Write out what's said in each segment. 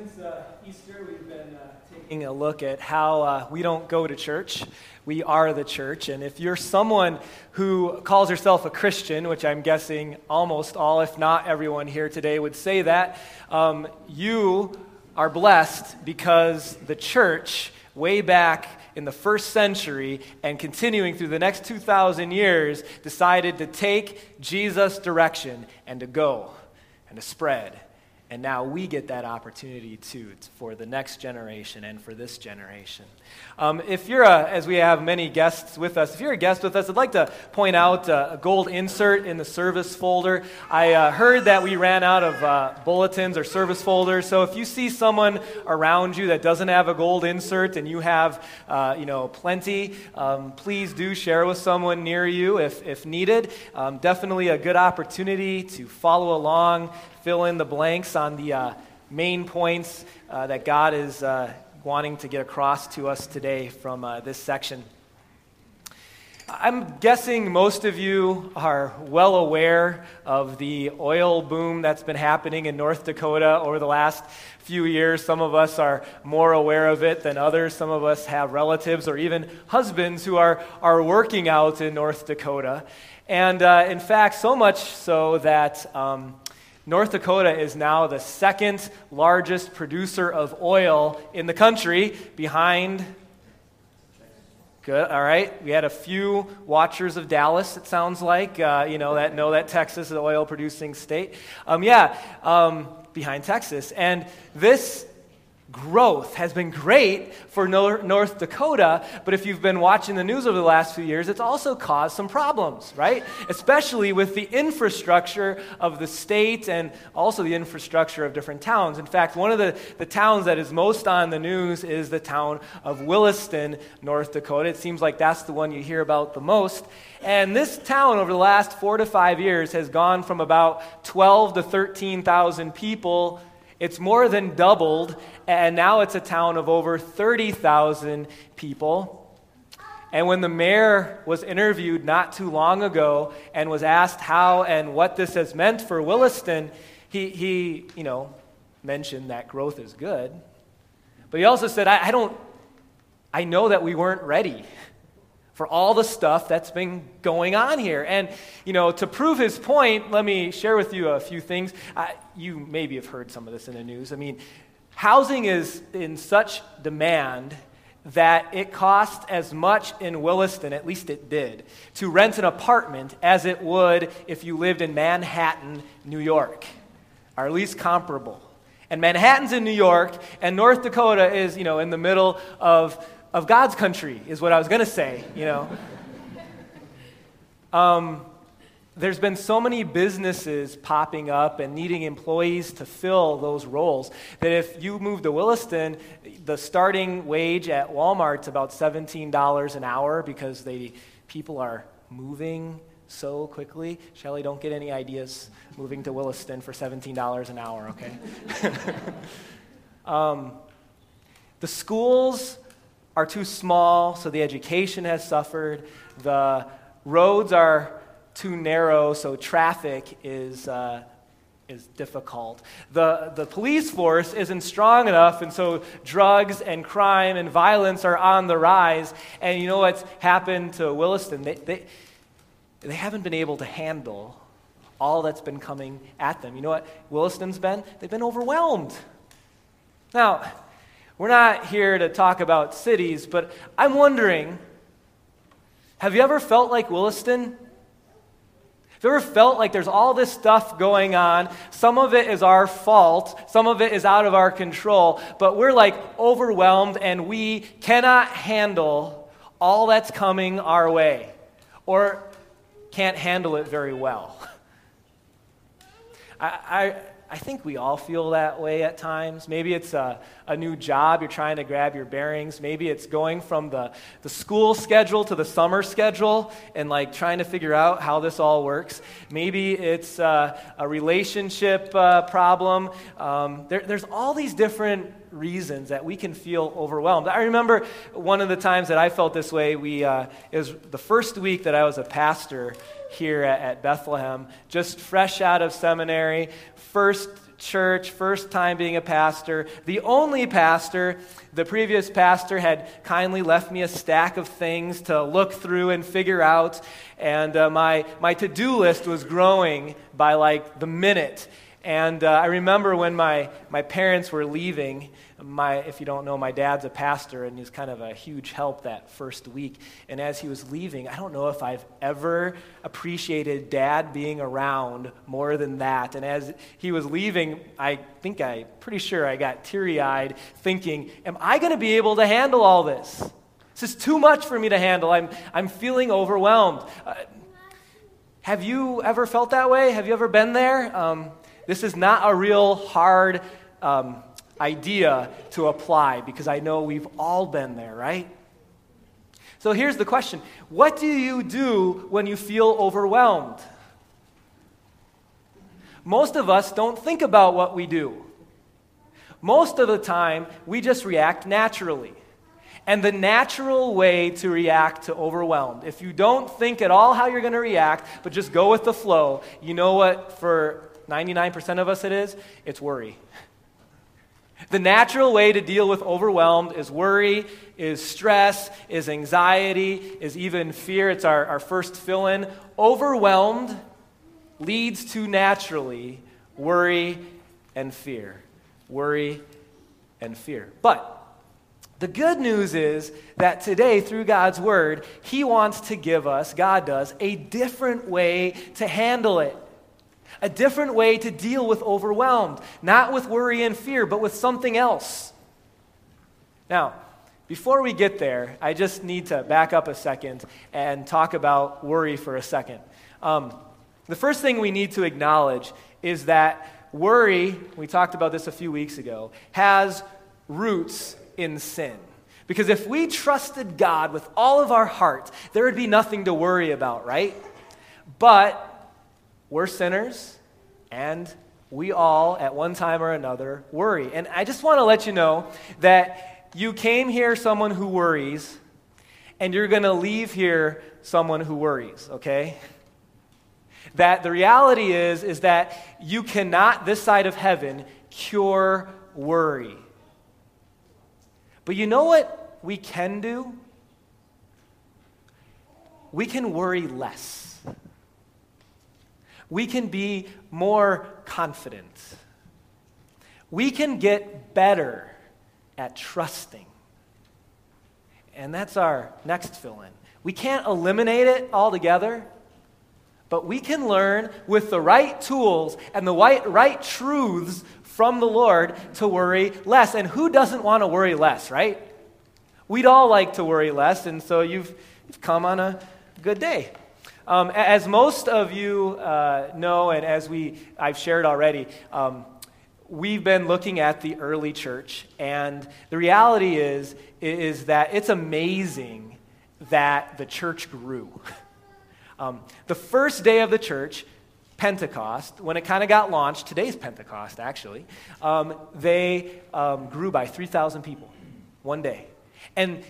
since uh, Easter, we've been uh, taking a look at how uh, we don't go to church. We are the church. And if you're someone who calls yourself a Christian, which I'm guessing almost all, if not everyone here today, would say that, um, you are blessed because the church, way back in the first century and continuing through the next 2,000 years, decided to take Jesus' direction and to go and to spread and now we get that opportunity too for the next generation and for this generation. Um, if you're a, as we have many guests with us, if you're a guest with us, I'd like to point out a gold insert in the service folder. I uh, heard that we ran out of uh, bulletins or service folders, so if you see someone around you that doesn't have a gold insert and you have, uh, you know, plenty, um, please do share with someone near you if, if needed. Um, definitely a good opportunity to follow along fill in the blanks on the uh, main points uh, that God is uh, wanting to get across to us today from uh, this section. I'm guessing most of you are well aware of the oil boom that's been happening in North Dakota over the last few years. Some of us are more aware of it than others. Some of us have relatives or even husbands who are, are working out in North Dakota. And uh, in fact, so much so that um, North Dakota is now the second largest producer of oil in the country behind. Good, all right. We had a few watchers of Dallas, it sounds like, uh, you know, that know that Texas is an oil producing state. Um, yeah, um, behind Texas. And this growth has been great for North Dakota, but if you've been watching the news over the last few years, it's also caused some problems, right? Especially with the infrastructure of the state and also the infrastructure of different towns. In fact, one of the, the towns that is most on the news is the town of Williston, North Dakota. It seems like that's the one you hear about the most. And this town, over the last four to five years, has gone from about 12 to 13,000 people it's more than doubled, and now it's a town of over 30,000 people. And when the mayor was interviewed not too long ago and was asked how and what this has meant for Williston, he, he you know, mentioned that growth is good. But he also said, I, I don't, I know that we weren't ready for all the stuff that's been going on here. And, you know, to prove his point, let me share with you a few things. you maybe have heard some of this in the news. I mean, housing is in such demand that it costs as much in Williston, at least it did, to rent an apartment as it would if you lived in Manhattan, New York, or at least comparable. And Manhattan's in New York, and North Dakota is, you know, in the middle of of God's country, is what I was going to say, you know. Um, there's been so many businesses popping up and needing employees to fill those roles that if you move to Williston, the starting wage at Walmart's about $17 an hour because they, people are moving so quickly. Shelly, don't get any ideas moving to Williston for $17 an hour, okay? um, the schools are too small, so the education has suffered. The roads are too narrow, so traffic is, uh, is difficult. The, the police force isn't strong enough, and so drugs and crime and violence are on the rise. And you know what's happened to Williston? They, they, they haven't been able to handle all that's been coming at them. You know what Williston's been? They've been overwhelmed. Now, we're not here to talk about cities, but I'm wondering have you ever felt like Williston? Have you ever felt like there's all this stuff going on? Some of it is our fault, some of it is out of our control, but we're like overwhelmed and we cannot handle all that's coming our way or can't handle it very well. I, I think we all feel that way at times. Maybe it's a, a new job, you're trying to grab your bearings. Maybe it's going from the, the school schedule to the summer schedule and like trying to figure out how this all works. Maybe it's uh, a relationship uh, problem. Um, there, there's all these different reasons that we can feel overwhelmed. I remember one of the times that I felt this way. We, uh, it was the first week that I was a pastor here at, at Bethlehem, just fresh out of seminary, first church, first time being a pastor, the only pastor. The previous pastor had kindly left me a stack of things to look through and figure out, and uh, my, my to do list was growing by like the minute. And uh, I remember when my, my parents were leaving, my, if you don't know, my dad's a pastor, and he's kind of a huge help that first week. And as he was leaving, I don't know if I've ever appreciated dad being around more than that. And as he was leaving, I think I, pretty sure I got teary eyed thinking, Am I going to be able to handle all this? This is too much for me to handle. I'm, I'm feeling overwhelmed. Uh, have you ever felt that way? Have you ever been there? Um, this is not a real hard um, idea to apply because I know we've all been there, right? So here's the question What do you do when you feel overwhelmed? Most of us don't think about what we do. Most of the time, we just react naturally. And the natural way to react to overwhelmed, if you don't think at all how you're going to react, but just go with the flow, you know what for 99% of us it is? It's worry. The natural way to deal with overwhelmed is worry, is stress, is anxiety, is even fear. It's our, our first fill in. Overwhelmed leads to naturally worry and fear. Worry and fear. But the good news is that today, through God's word, He wants to give us, God does, a different way to handle it a different way to deal with overwhelmed, not with worry and fear, but with something else. Now, before we get there, I just need to back up a second and talk about worry for a second. Um, the first thing we need to acknowledge is that worry, we talked about this a few weeks ago, has roots in sin. Because if we trusted God with all of our heart, there would be nothing to worry about, right? But we're sinners, and we all, at one time or another, worry. And I just want to let you know that you came here someone who worries, and you're going to leave here someone who worries, okay? That the reality is, is that you cannot, this side of heaven, cure worry. But you know what we can do? We can worry less we can be more confident. We can get better at trusting. And that's our next fill in. We can't eliminate it altogether, but we can learn with the right tools and the right, right truths from the Lord to worry less. And who doesn't want to worry less, right? We'd all like to worry less, and so you've, you've come on a good day. Um, as most of you uh, know, and as we, I've shared already, um, we've been looking at the early church, and the reality is, is that it's amazing that the church grew. Um, the first day of the church, Pentecost, when it kind of got launched, today's Pentecost actually, um, they um, grew by 3,000 people one day. And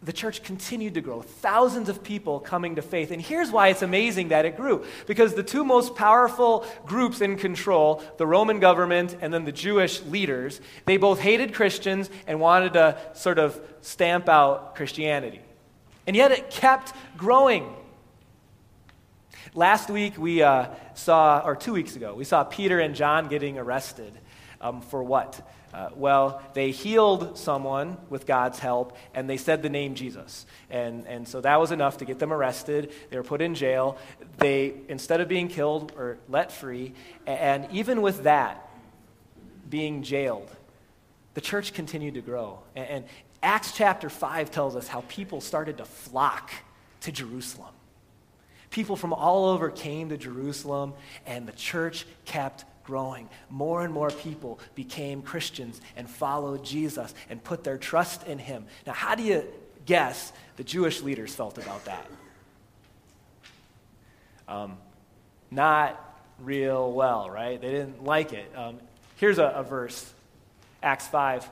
the church continued to grow, thousands of people coming to faith. And here's why it's amazing that it grew. Because the two most powerful groups in control, the Roman government and then the Jewish leaders, they both hated Christians and wanted to sort of stamp out Christianity. And yet it kept growing. Last week we uh, saw, or two weeks ago, we saw Peter and John getting arrested um, for what? Uh, well, they healed someone with God's help, and they said the name Jesus. And, and so that was enough to get them arrested. They were put in jail. They, instead of being killed, were let free. And even with that, being jailed, the church continued to grow. And, and Acts chapter 5 tells us how people started to flock to Jerusalem. People from all over came to Jerusalem, and the church kept growing. More and more people became Christians and followed Jesus and put their trust in him. Now, how do you guess the Jewish leaders felt about that? Um, not real well, right? They didn't like it. Um, here's a, a verse Acts 5.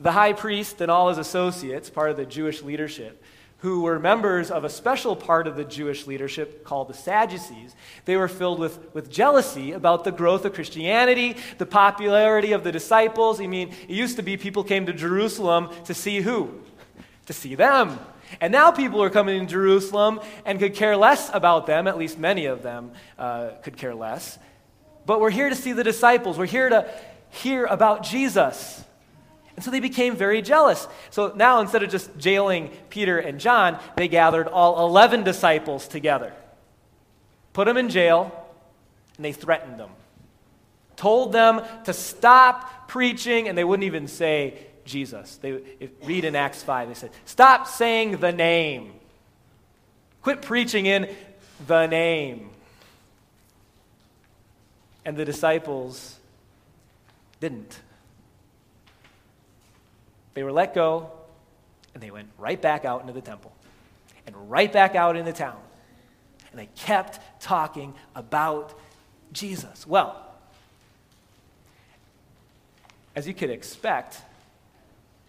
The high priest and all his associates, part of the Jewish leadership, who were members of a special part of the Jewish leadership called the Sadducees. They were filled with, with jealousy about the growth of Christianity, the popularity of the disciples. I mean, it used to be people came to Jerusalem to see who? To see them. And now people are coming to Jerusalem and could care less about them, at least many of them uh, could care less. But we're here to see the disciples. We're here to hear about Jesus. And so they became very jealous. So now instead of just jailing Peter and John, they gathered all 11 disciples together, put them in jail, and they threatened them. Told them to stop preaching, and they wouldn't even say Jesus. They read in Acts 5, they said, Stop saying the name. Quit preaching in the name. And the disciples didn't. They were let go, and they went right back out into the temple and right back out into town. And they kept talking about Jesus. Well, as you could expect,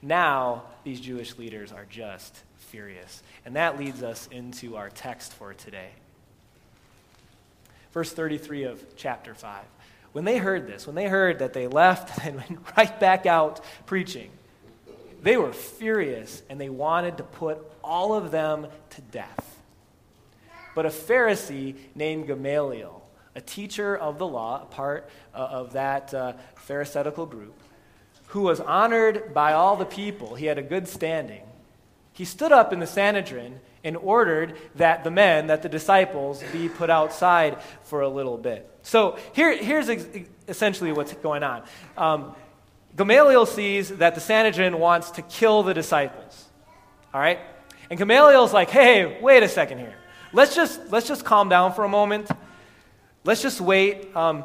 now these Jewish leaders are just furious. And that leads us into our text for today. Verse 33 of chapter 5. When they heard this, when they heard that they left and went right back out preaching, they were furious and they wanted to put all of them to death. But a Pharisee named Gamaliel, a teacher of the law, a part uh, of that uh, Pharisaical group, who was honored by all the people, he had a good standing. He stood up in the Sanhedrin and ordered that the men, that the disciples, be put outside for a little bit. So here, here's ex- essentially what's going on. Um, Gamaliel sees that the Sanhedrin wants to kill the disciples. All right? And Gamaliel's like, hey, wait a second here. Let's just, let's just calm down for a moment. Let's just wait. Um,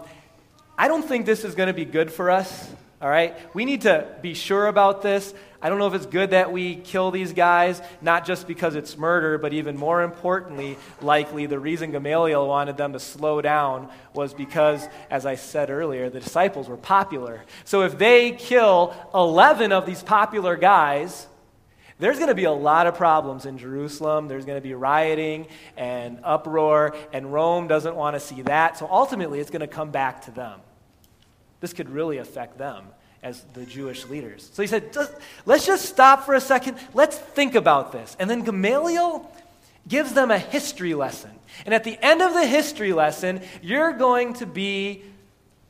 I don't think this is going to be good for us. All right? We need to be sure about this. I don't know if it's good that we kill these guys, not just because it's murder, but even more importantly, likely the reason Gamaliel wanted them to slow down was because, as I said earlier, the disciples were popular. So if they kill 11 of these popular guys, there's going to be a lot of problems in Jerusalem. There's going to be rioting and uproar, and Rome doesn't want to see that. So ultimately, it's going to come back to them. This could really affect them as the Jewish leaders. So he said, let's just stop for a second. Let's think about this. And then Gamaliel gives them a history lesson. And at the end of the history lesson, you're going to be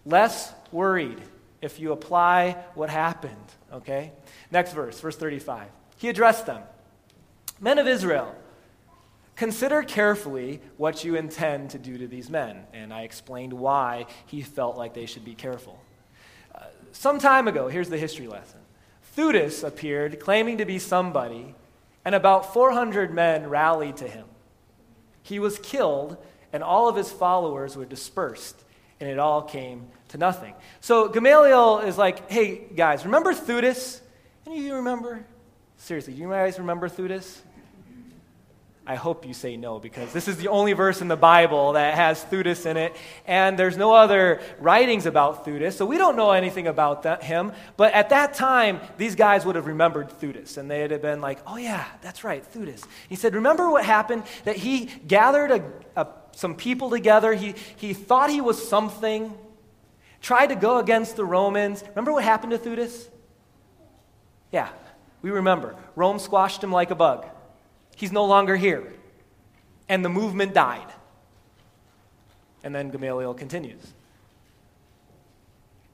less worried if you apply what happened. Okay? Next verse, verse 35. He addressed them Men of Israel, consider carefully what you intend to do to these men. And I explained why he felt like they should be careful. Some time ago, here's the history lesson Theudas appeared claiming to be somebody, and about 400 men rallied to him. He was killed, and all of his followers were dispersed, and it all came to nothing. So Gamaliel is like, hey, guys, remember Theudas? Any of you remember? Seriously, do you guys remember Theudas? I hope you say no because this is the only verse in the Bible that has Theudas in it, and there's no other writings about Theudas, so we don't know anything about that, him. But at that time, these guys would have remembered Theudas, and they'd have been like, oh, yeah, that's right, Theudas. He said, Remember what happened? That he gathered a, a, some people together, he, he thought he was something, tried to go against the Romans. Remember what happened to Theudas? Yeah, we remember. Rome squashed him like a bug. He's no longer here. And the movement died. And then Gamaliel continues.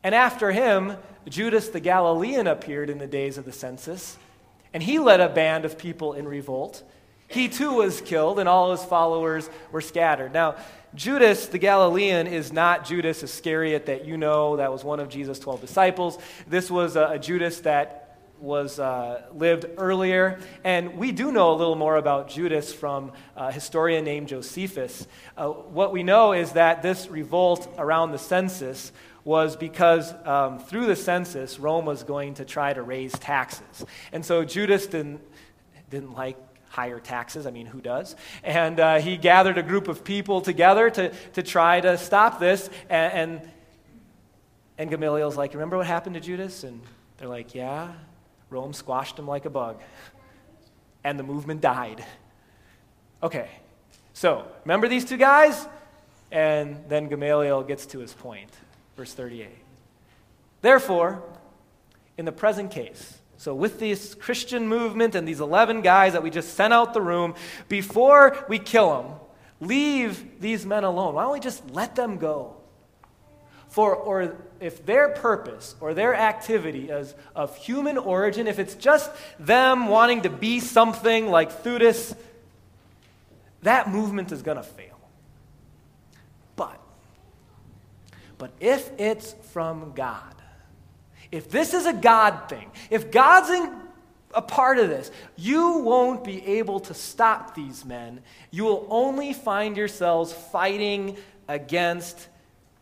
And after him, Judas the Galilean appeared in the days of the census, and he led a band of people in revolt. He too was killed, and all his followers were scattered. Now, Judas the Galilean is not Judas Iscariot that you know, that was one of Jesus' 12 disciples. This was a, a Judas that was uh, lived earlier. And we do know a little more about Judas from a historian named Josephus. Uh, what we know is that this revolt around the census was because um, through the census, Rome was going to try to raise taxes. And so Judas didn't, didn't like higher taxes. I mean, who does? And uh, he gathered a group of people together to, to try to stop this. And, and, and Gamaliel's like, Remember what happened to Judas? And they're like, Yeah. Rome squashed him like a bug. and the movement died. Okay, so remember these two guys? And then Gamaliel gets to his point. Verse 38. Therefore, in the present case, so, with this Christian movement and these 11 guys that we just sent out the room, before we kill them, leave these men alone. Why don't we just let them go? For, or if their purpose or their activity is of human origin, if it's just them wanting to be something like Theudas, that movement is going to fail. But, but if it's from God, if this is a God thing, if God's in, a part of this, you won't be able to stop these men. You will only find yourselves fighting against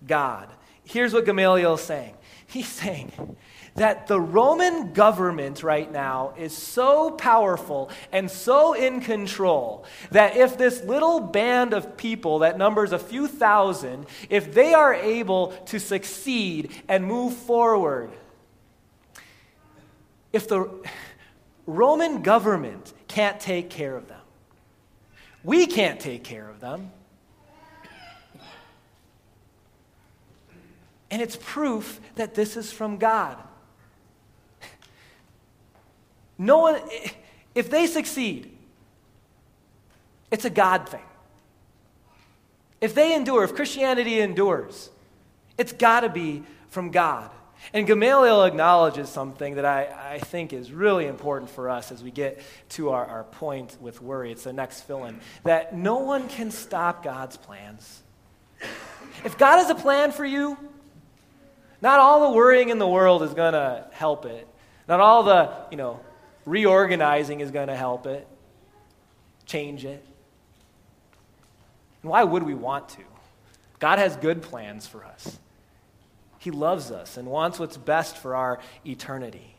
God. Here's what Gamaliel is saying He's saying that the Roman government right now is so powerful and so in control that if this little band of people that numbers a few thousand, if they are able to succeed and move forward, if the Roman government can't take care of them, we can't take care of them. And it's proof that this is from God. No one, if they succeed, it's a God thing. If they endure, if Christianity endures, it's got to be from God. And Gamaliel acknowledges something that I, I think is really important for us as we get to our, our point with worry. It's the next fill in that no one can stop God's plans. If God has a plan for you, not all the worrying in the world is going to help it. Not all the, you know, reorganizing is going to help it, change it. And why would we want to? God has good plans for us. He loves us and wants what's best for our eternity.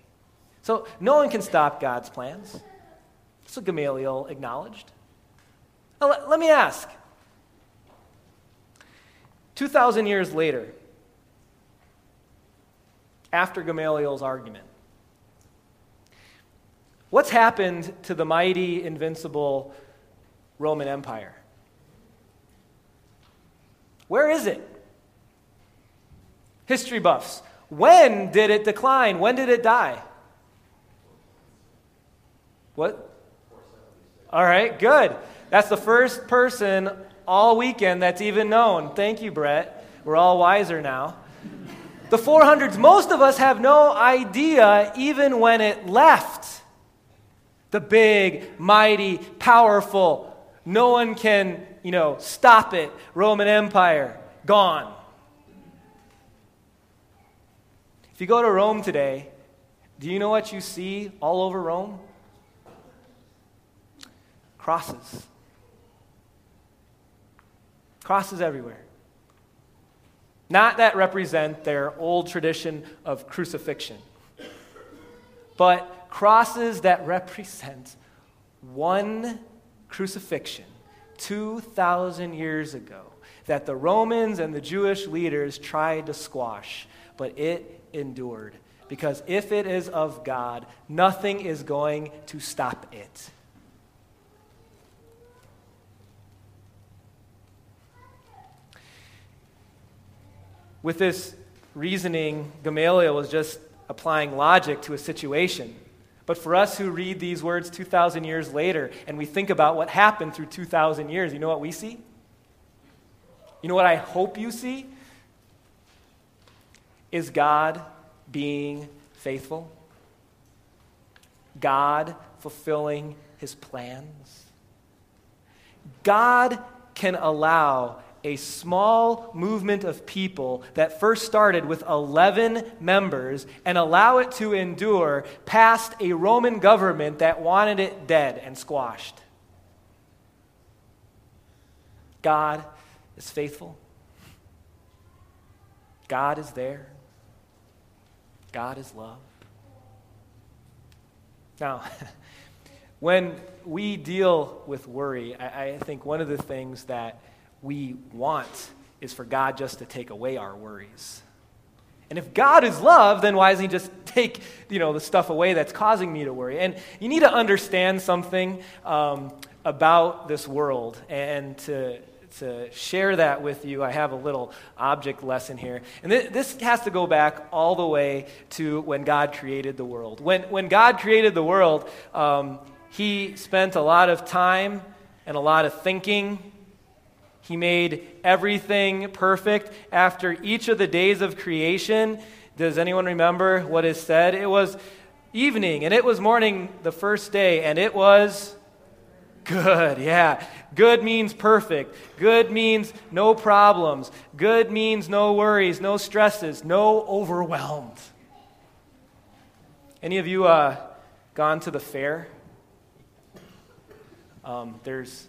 So no one can stop God's plans. That's what Gamaliel acknowledged. Now, let, let me ask 2,000 years later, after Gamaliel's argument, what's happened to the mighty, invincible Roman Empire? Where is it? history buffs. When did it decline? When did it die? What? All right, good. That's the first person all weekend that's even known. Thank you, Brett. We're all wiser now. The 400s, most of us have no idea even when it left. The big, mighty, powerful, no one can, you know, stop it Roman Empire, gone. If you go to Rome today, do you know what you see all over Rome? Crosses. Crosses everywhere. Not that represent their old tradition of crucifixion, but crosses that represent one crucifixion 2,000 years ago that the Romans and the Jewish leaders tried to squash, but it endured. Because if it is of God, nothing is going to stop it. With this reasoning, Gamaliel was just applying logic to a situation. But for us who read these words 2,000 years later and we think about what happened through 2,000 years, you know what we see? You know what I hope you see? Is God being faithful? God fulfilling his plans? God can allow a small movement of people that first started with 11 members and allow it to endure past a Roman government that wanted it dead and squashed. God is faithful. God is there. God is love. Now, when we deal with worry, I, I, think one of the things that we want is for God just to take away our worries. And if God is love, then why doesn't He just take you know, the stuff away that's causing me to worry? And you need to understand something um, about this world and to, to share that with you, I have a little object lesson here. And th- this has to go back all the way to when God created the world. When, when God created the world, um, He spent a lot of time and a lot of thinking. He made everything perfect. After each of the days of creation, does anyone remember what is said? It was evening and it was morning the first day, and it was Good, yeah. Good means perfect. Good means no problems. Good means no worries, no stresses, no overwhelmed. Any of you uh, gone to the fair? Um, there's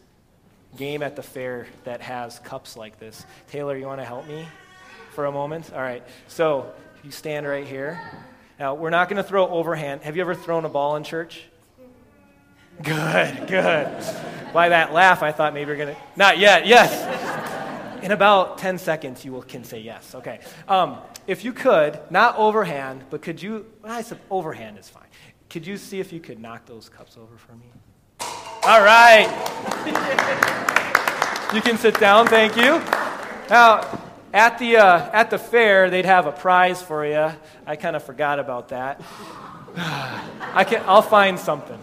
game at the fair that has cups like this. Taylor, you want to help me for a moment? All right. So you stand right here. Now, we're not going to throw overhand. Have you ever thrown a ball in church? Good, good. By that laugh, I thought maybe you're going to. Not yet, yes. In about 10 seconds, you will, can say yes. Okay. Um, if you could, not overhand, but could you, well, I said overhand is fine. Could you see if you could knock those cups over for me? All right. you can sit down, thank you. Now, at the, uh, at the fair, they'd have a prize for you. I kind of forgot about that. I can, I'll find something.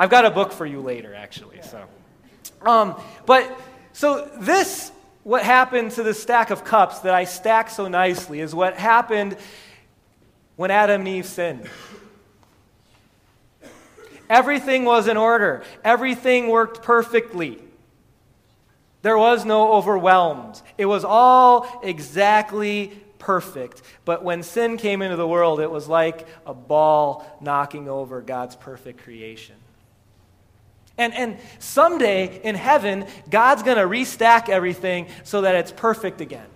I've got a book for you later, actually. So, um, but so this, what happened to the stack of cups that I stacked so nicely, is what happened when Adam and Eve sinned. Everything was in order. Everything worked perfectly. There was no overwhelmed. It was all exactly perfect. But when sin came into the world, it was like a ball knocking over God's perfect creation. And, and someday in heaven, God's going to restack everything so that it's perfect again.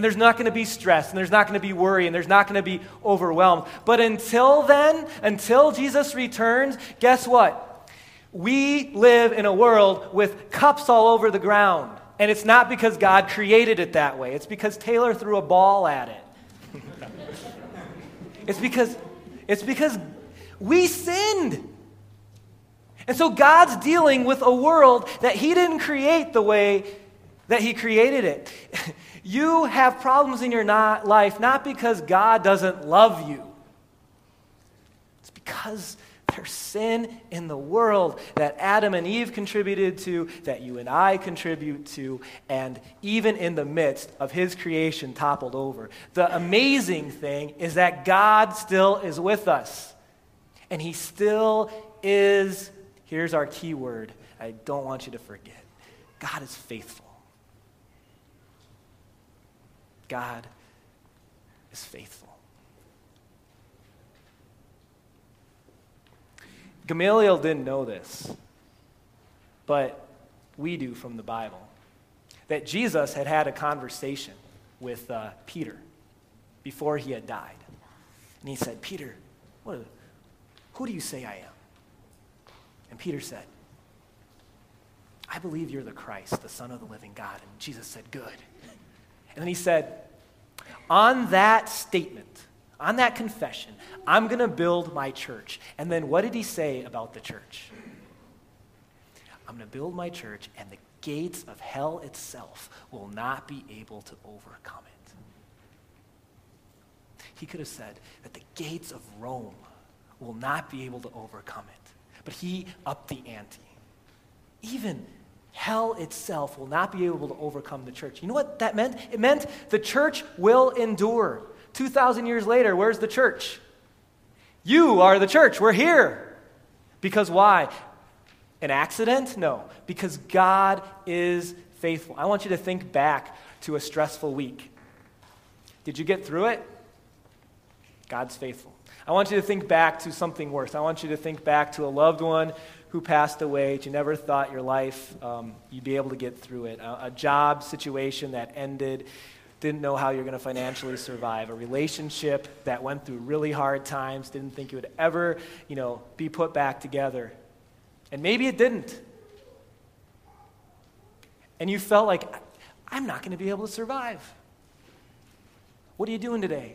And there's not going to be stress, and there's not going to be worry, and there's not going to be overwhelmed. But until then, until Jesus returns, guess what? We live in a world with cups all over the ground. And it's not because God created it that way, it's because Taylor threw a ball at it. it's because it's because we sinned. And so God's dealing with a world that He didn't create the way that He created it. You have problems in your not life not because God doesn't love you, it's because there's sin in the world that Adam and Eve contributed to, that you and I contribute to, and even in the midst of his creation toppled over. The amazing thing is that God still is with us, and he still is Here's our key word I don't want you to forget God is faithful. God is faithful. Gamaliel didn't know this, but we do from the Bible. That Jesus had had a conversation with uh, Peter before he had died. And he said, Peter, what, who do you say I am? And Peter said, I believe you're the Christ, the Son of the living God. And Jesus said, Good. And then he said, On that statement, on that confession, I'm going to build my church. And then what did he say about the church? I'm going to build my church, and the gates of hell itself will not be able to overcome it. He could have said that the gates of Rome will not be able to overcome it. But he upped the ante. Even hell itself will not be able to overcome the church. You know what that meant? It meant the church will endure. 2,000 years later, where's the church? You are the church. We're here. Because why? An accident? No. Because God is faithful. I want you to think back to a stressful week. Did you get through it? God's faithful. I want you to think back to something worse. I want you to think back to a loved one who passed away that you never thought your life um, you'd be able to get through it, a, a job situation that ended, didn't know how you're going to financially survive, a relationship that went through really hard times, didn't think you would ever, you know, be put back together. And maybe it didn't. And you felt like, I'm not going to be able to survive. What are you doing today?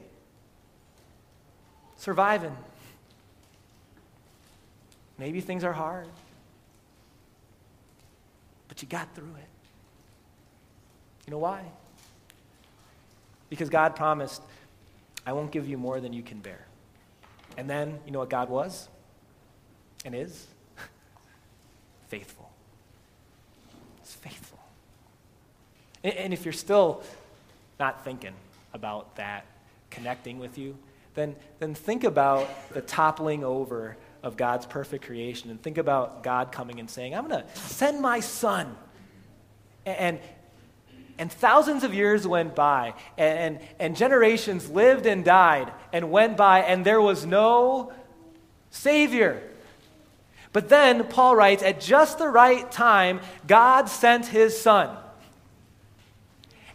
Surviving. Maybe things are hard, but you got through it. You know why? Because God promised, I won't give you more than you can bear. And then, you know what God was and is? faithful. It's faithful. And, and if you're still not thinking about that connecting with you, then, then think about the toppling over of God's perfect creation and think about God coming and saying, I'm going to send my son. And, and thousands of years went by, and, and, generations lived and died and went by, and there was no Savior. But then, Paul writes, at just the right time, God sent his Son.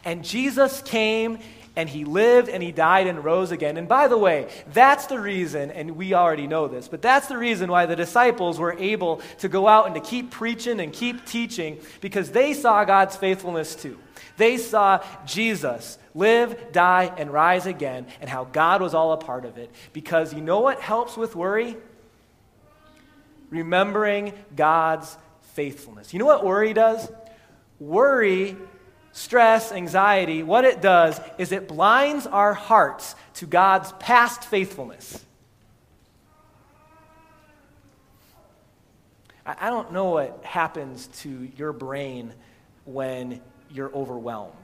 And Jesus came and he lived and he died and rose again. And by the way, that's the reason, and we already know this, but that's the reason why the disciples were able to go out and to keep preaching and keep teaching because they saw God's faithfulness too. They saw Jesus live, die, and rise again, and how God was all a part of it. Because you know what helps with worry? Remembering God's faithfulness. You know what worry does? Worry stress, anxiety, what it does is it blinds our hearts to God's past faithfulness. I don't know what happens to your brain when you're overwhelmed.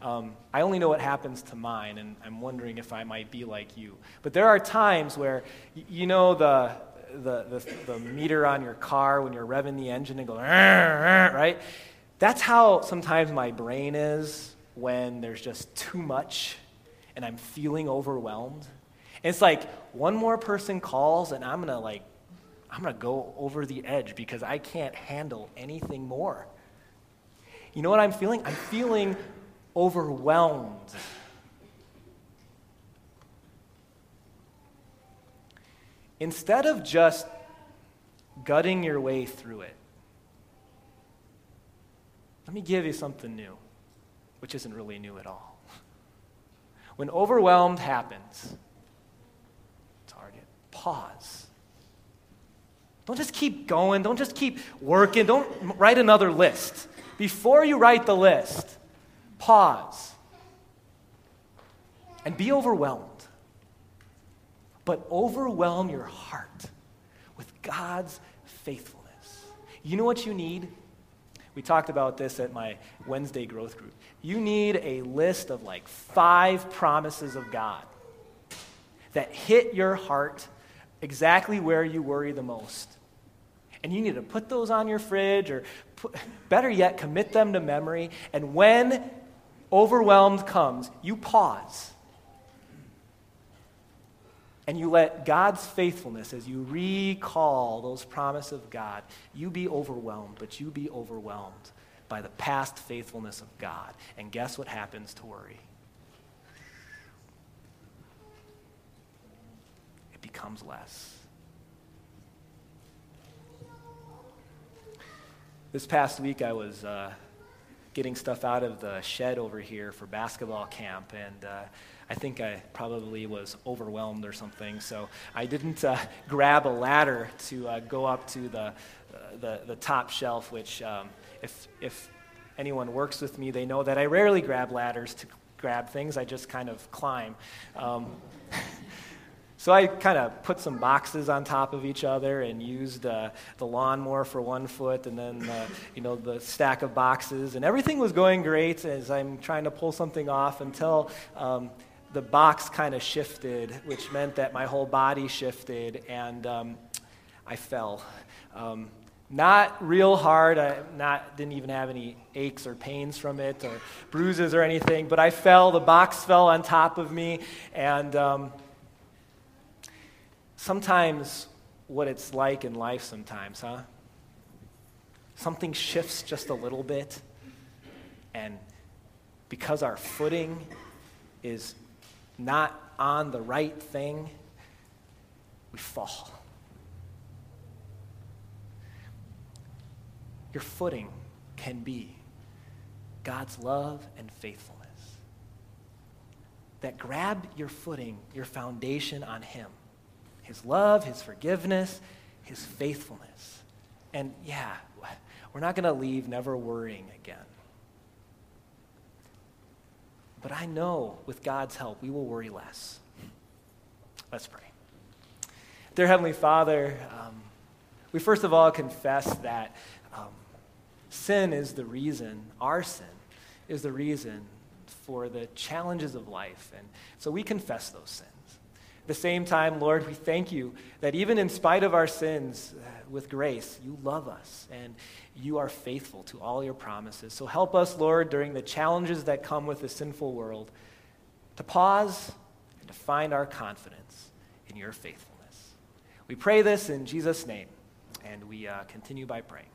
Um, I only know what happens to mine, and I'm wondering if I might be like you. But there are times where, you know, the, the, the, the meter on your car when you're revving the engine and go, right? That's how sometimes my brain is when there's just too much and I'm feeling overwhelmed. And it's like one more person calls and I'm going to like I'm going to go over the edge because I can't handle anything more. You know what I'm feeling? I'm feeling overwhelmed. Instead of just gutting your way through it, let me give you something new, which isn't really new at all. When overwhelmed happens, it's target, pause. Don't just keep going. Don't just keep working. Don't write another list. Before you write the list, pause and be overwhelmed. But overwhelm your heart with God's faithfulness. You know what you need? We talked about this at my Wednesday growth group. You need a list of like five promises of God that hit your heart exactly where you worry the most. And you need to put those on your fridge, or put, better yet, commit them to memory. And when overwhelmed comes, you pause and you let God's faithfulness, as you recall those promises of God, you be overwhelmed, but you be overwhelmed by the past faithfulness of God. And guess what happens to worry? It becomes less. This past week, I was uh, getting stuff out of the shed over here for basketball camp, and uh, I think I probably was overwhelmed or something. So I didn't uh, grab a ladder to uh, go up to the, uh, the, the, top shelf, which, um, if, if anyone works with me, they know that I rarely grab ladders to grab things. I just kind of climb. Um, So I kind of put some boxes on top of each other and used uh, the lawnmower for one foot and then, uh, you know, the stack of boxes. And everything was going great as I'm trying to pull something off until um, the box kind of shifted, which meant that my whole body shifted and um, I fell. Um, not real hard. I not, didn't even have any aches or pains from it or bruises or anything, but I fell. The box fell on top of me, and um, sometimes what it's like in life sometimes, huh? Something shifts just a little bit, and because our footing is not on the right thing, we fall. Your footing can be God's love and faithfulness that grab your footing, your foundation on Him His love, His forgiveness, His faithfulness. And yeah, we're not going to leave never worrying again. But I know with God's help, we will worry less. Let's pray. Dear Heavenly Father, um, we first of all confess that um, sin is the reason, our sin is the reason for the challenges of life. And so we confess those sins. At the same time, Lord, we thank you that even in spite of our sins, uh, with grace, you love us and you are faithful to all your promises. So help us, Lord, during the challenges that come with the sinful world, to pause and to find our confidence in your faithfulness. We pray this in Jesus' name, and we uh, continue by praying.